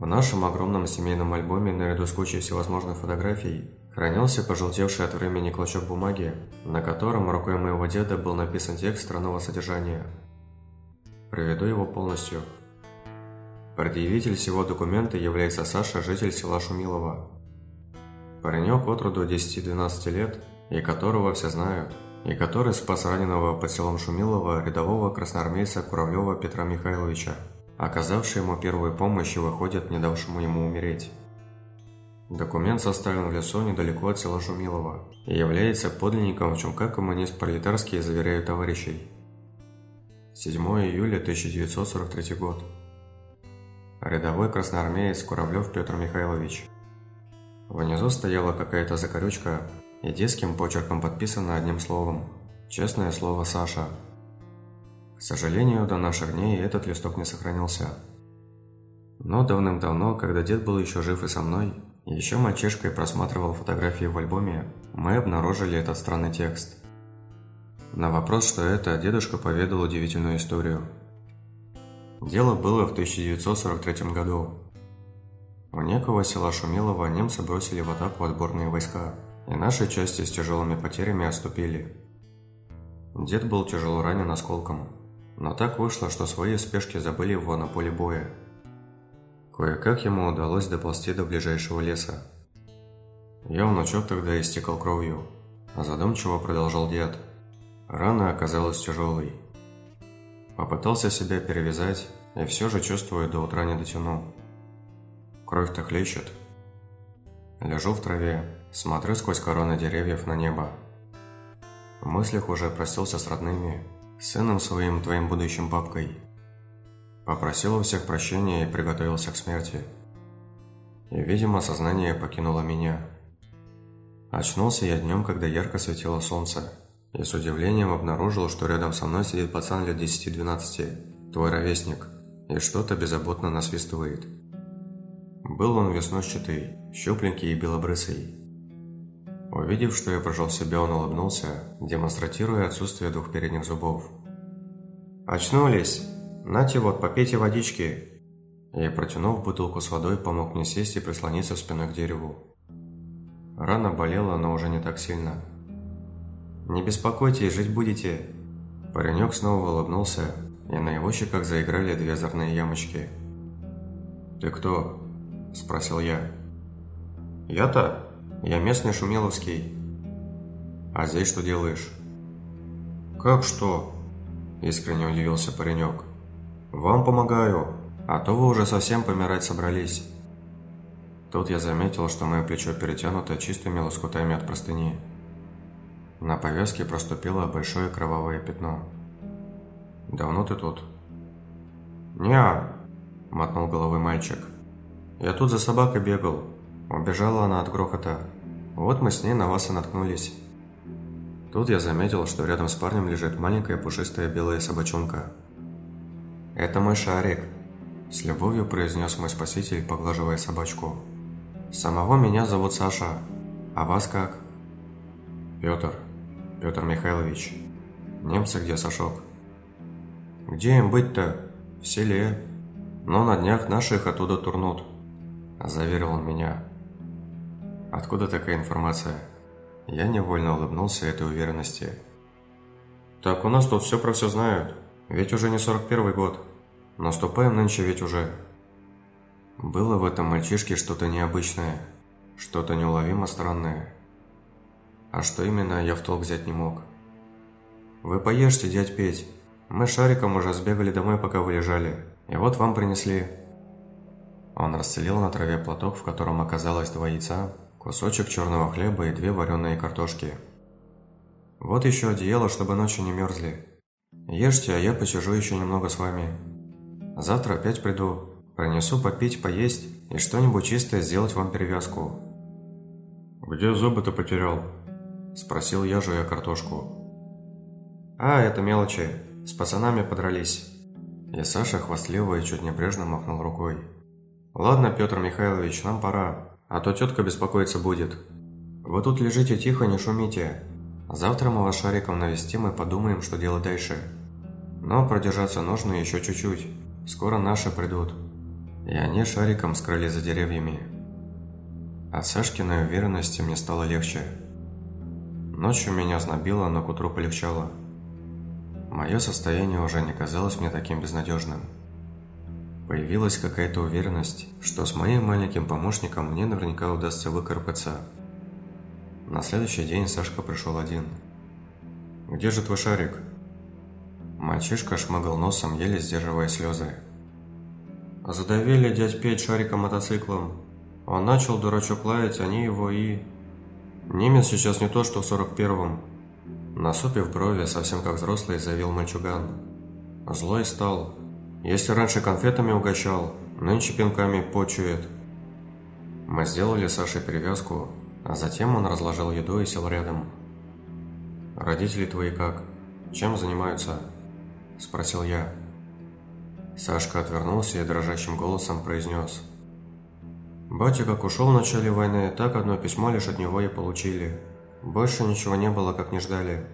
В нашем огромном семейном альбоме, наряду с кучей всевозможных фотографий, хранился пожелтевший от времени клочок бумаги, на котором рукой моего деда был написан текст странного содержания. Приведу его полностью. Предъявитель всего документа является Саша, житель села Шумилова. Паренек от роду 10-12 лет, и которого все знают, и который спас раненого под селом Шумилова рядового красноармейца Куравлева Петра Михайловича, оказавший ему первую помощь и выходит, не давшему ему умереть. Документ составлен в лесу недалеко от села Шумилова и является подлинником, в чем как коммунист пролетарский заверяют товарищей. 7 июля 1943 год. Рядовой красноармеец Куравлев Петр Михайлович. Внизу стояла какая-то закорючка, и детским почерком подписано одним словом. Честное слово Саша. К сожалению, до наших дней этот листок не сохранился. Но давным-давно, когда дед был еще жив и со мной, еще мальчишкой просматривал фотографии в альбоме, мы обнаружили этот странный текст. На вопрос, что это, дедушка поведал удивительную историю. Дело было в 1943 году. У некого села Шумилова немцы бросили в атаку отборные войска, и наши части с тяжелыми потерями отступили. Дед был тяжело ранен осколком, но так вышло, что свои спешки забыли его на поле боя. Кое-как ему удалось доползти до ближайшего леса. Я, внучок, тогда истекал кровью, а задумчиво продолжал дед. Рана оказалась тяжелой. Попытался себя перевязать, и все же чувствую, до утра не дотяну. Кровь-то хлещет. Лежу в траве, смотрю сквозь короны деревьев на небо. В мыслях уже простился с родными, сыном своим, твоим будущим папкой. Попросил у всех прощения и приготовился к смерти. И, видимо, сознание покинуло меня. Очнулся я днем, когда ярко светило солнце, и с удивлением обнаружил, что рядом со мной сидит пацан лет 10-12, твой ровесник, и что-то беззаботно насвистывает. Был он веснущатый, щупленький и белобрысый. Увидев, что я прожил себя, он улыбнулся, демонстрируя отсутствие двух передних зубов. «Очнулись! Нате вот, попейте водички!» И, протянув бутылку с водой, помог мне сесть и прислониться спиной к дереву. Рана болела, но уже не так сильно. «Не беспокойтесь, жить будете!» Паренек снова улыбнулся, и на его щеках заиграли две озорные ямочки. «Ты кто?» – спросил я. «Я-то? Я местный Шумеловский». «А здесь что делаешь?» «Как что?» – искренне удивился паренек. «Вам помогаю, а то вы уже совсем помирать собрались». Тут я заметил, что мое плечо перетянуто чистыми лоскутами от простыни. На повязке проступило большое кровавое пятно. «Давно ты тут?» «Не-а», мотнул головой мальчик. Я тут за собакой бегал. Убежала она от грохота. Вот мы с ней на вас и наткнулись. Тут я заметил, что рядом с парнем лежит маленькая пушистая белая собачонка. «Это мой шарик», – с любовью произнес мой спаситель, поглаживая собачку. «Самого меня зовут Саша. А вас как?» «Петр. Петр Михайлович. Немцы где, Сашок?» «Где им быть-то? В селе. Но на днях наши их оттуда турнут. – заверил он меня. «Откуда такая информация?» Я невольно улыбнулся этой уверенности. «Так у нас тут все про все знают. Ведь уже не 41 год. Наступаем нынче ведь уже». Было в этом мальчишке что-то необычное, что-то неуловимо странное. А что именно, я в толк взять не мог. «Вы поешьте, дядь Петь. Мы с Шариком уже сбегали домой, пока вы лежали. И вот вам принесли. Он расстелил на траве платок, в котором оказалось два яйца, кусочек черного хлеба и две вареные картошки. «Вот еще одеяло, чтобы ночью не мерзли. Ешьте, а я посижу еще немного с вами. Завтра опять приду, принесу попить, поесть и что-нибудь чистое сделать вам перевязку». «Где зубы-то потерял?» – спросил я, жуя картошку. «А, это мелочи. С пацанами подрались». И Саша хвастливо и чуть небрежно махнул рукой. «Ладно, Петр Михайлович, нам пора, а то тетка беспокоиться будет. Вы тут лежите тихо, не шумите. Завтра мы вас шариком навестим и подумаем, что делать дальше. Но продержаться нужно еще чуть-чуть. Скоро наши придут». и они шариком скрылись за деревьями. От Сашкиной уверенности мне стало легче. Ночью меня знобило, но к утру полегчало. Мое состояние уже не казалось мне таким безнадежным. Появилась какая-то уверенность, что с моим маленьким помощником мне наверняка удастся выкарабкаться. На следующий день Сашка пришел один. «Где же твой шарик?» Мальчишка шмыгал носом, еле сдерживая слезы. Задавили дядь Петь шариком мотоциклом. Он начал дурачок лаять, они его и... Немец сейчас не то, что в 41-м. Насупив брови, совсем как взрослый, заявил мальчуган. Злой стал. Если раньше конфетами угощал, нынче пинками почует. Мы сделали Саше перевязку, а затем он разложил еду и сел рядом. «Родители твои как? Чем занимаются?» – спросил я. Сашка отвернулся и дрожащим голосом произнес. «Батя как ушел в начале войны, так одно письмо лишь от него и получили. Больше ничего не было, как не ждали.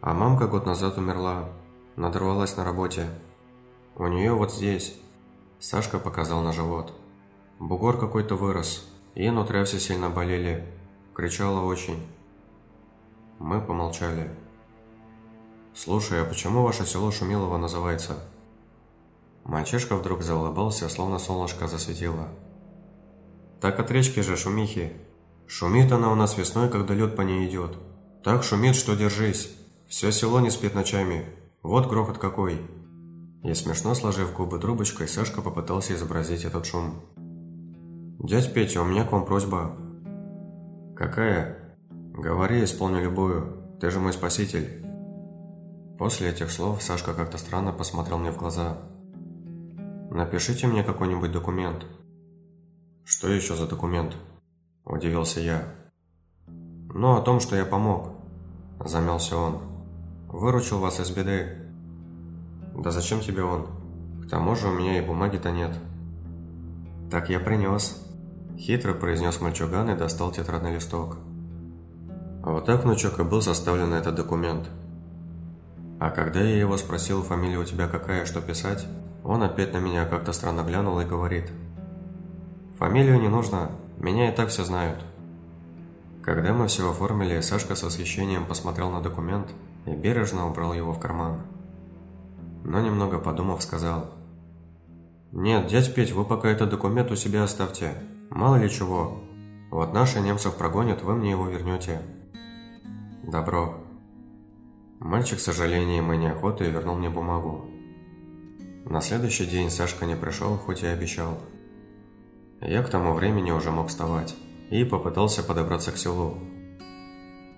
А мамка год назад умерла, надорвалась на работе. У нее вот здесь». Сашка показал на живот. Бугор какой-то вырос, и нутря все сильно болели. Кричала очень. Мы помолчали. «Слушай, а почему ваше село Шумилово называется?» Мальчишка вдруг заулыбался, словно солнышко засветило. «Так от речки же шумихи. Шумит она у нас весной, когда лед по ней идет. Так шумит, что держись. Все село не спит ночами. Вот грохот какой!» И смешно сложив губы трубочкой, Сашка попытался изобразить этот шум. «Дядь Петя, у меня к вам просьба». «Какая?» «Говори, исполню любую. Ты же мой спаситель». После этих слов Сашка как-то странно посмотрел мне в глаза. Напишите мне какой-нибудь документ. Что еще за документ? Удивился я. Ну, о том, что я помог. Замялся он. Выручил вас из беды. Да зачем тебе он? К тому же у меня и бумаги-то нет. Так я принес. Хитро произнес мальчуган и достал тетрадный листок. Вот так, внучок, и был составлен этот документ. А когда я его спросил, фамилия у тебя какая, что писать, он опять на меня как-то странно глянул и говорит. «Фамилию не нужно, меня и так все знают». Когда мы все оформили, Сашка с восхищением посмотрел на документ и бережно убрал его в карман. Но немного подумав, сказал. «Нет, дядь Петь, вы пока этот документ у себя оставьте. Мало ли чего. Вот наши немцев прогонят, вы мне его вернете». «Добро». Мальчик с сожалением и неохотой вернул мне бумагу. На следующий день Сашка не пришел, хоть и обещал. Я к тому времени уже мог вставать и попытался подобраться к селу.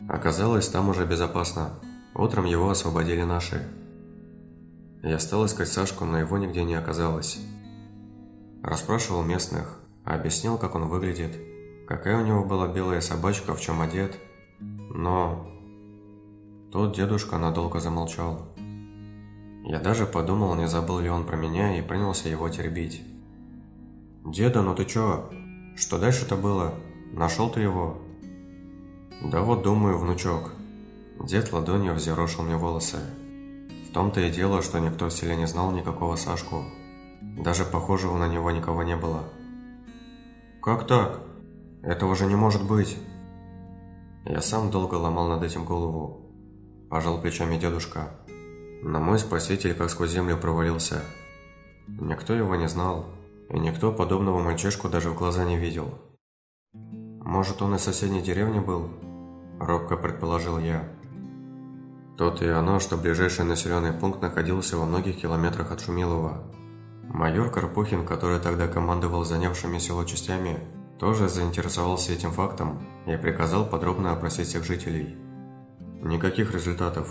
Оказалось, там уже безопасно. Утром его освободили наши. Я стал искать Сашку, но его нигде не оказалось. Расспрашивал местных, объяснил, как он выглядит, какая у него была белая собачка, в чем одет. Но... Тот дедушка надолго замолчал. Я даже подумал, не забыл ли он про меня, и принялся его теребить. «Деда, ну ты чё? Что дальше-то было? Нашел ты его?» «Да вот думаю, внучок». Дед ладонью взъерошил мне волосы. Том-то и дело, что никто в селе не знал никакого Сашку. Даже похожего на него никого не было. «Как так? Этого же не может быть!» Я сам долго ломал над этим голову. Пожал плечами дедушка. Но мой спаситель как сквозь землю провалился. Никто его не знал, и никто подобного мальчишку даже в глаза не видел. Может, он из соседней деревни был? Робко предположил я. Тот и оно, что ближайший населенный пункт находился во многих километрах от Шумилова. Майор Карпухин, который тогда командовал занявшими село частями, тоже заинтересовался этим фактом и приказал подробно опросить всех жителей. Никаких результатов,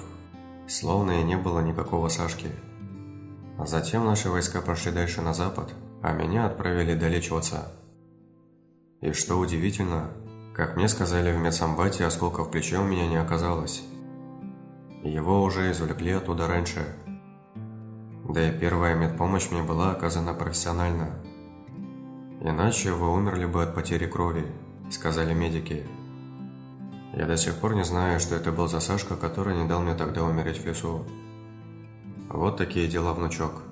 словно и не было никакого Сашки. А затем наши войска пошли дальше на запад, а меня отправили долечиваться. И что удивительно, как мне сказали в медсамбате, осколка в плече у меня не оказалось. Его уже извлекли оттуда раньше. Да и первая медпомощь мне была оказана профессионально. Иначе вы умерли бы от потери крови, сказали медики. Я до сих пор не знаю, что это был за Сашка, который не дал мне тогда умереть в лесу. Вот такие дела, внучок.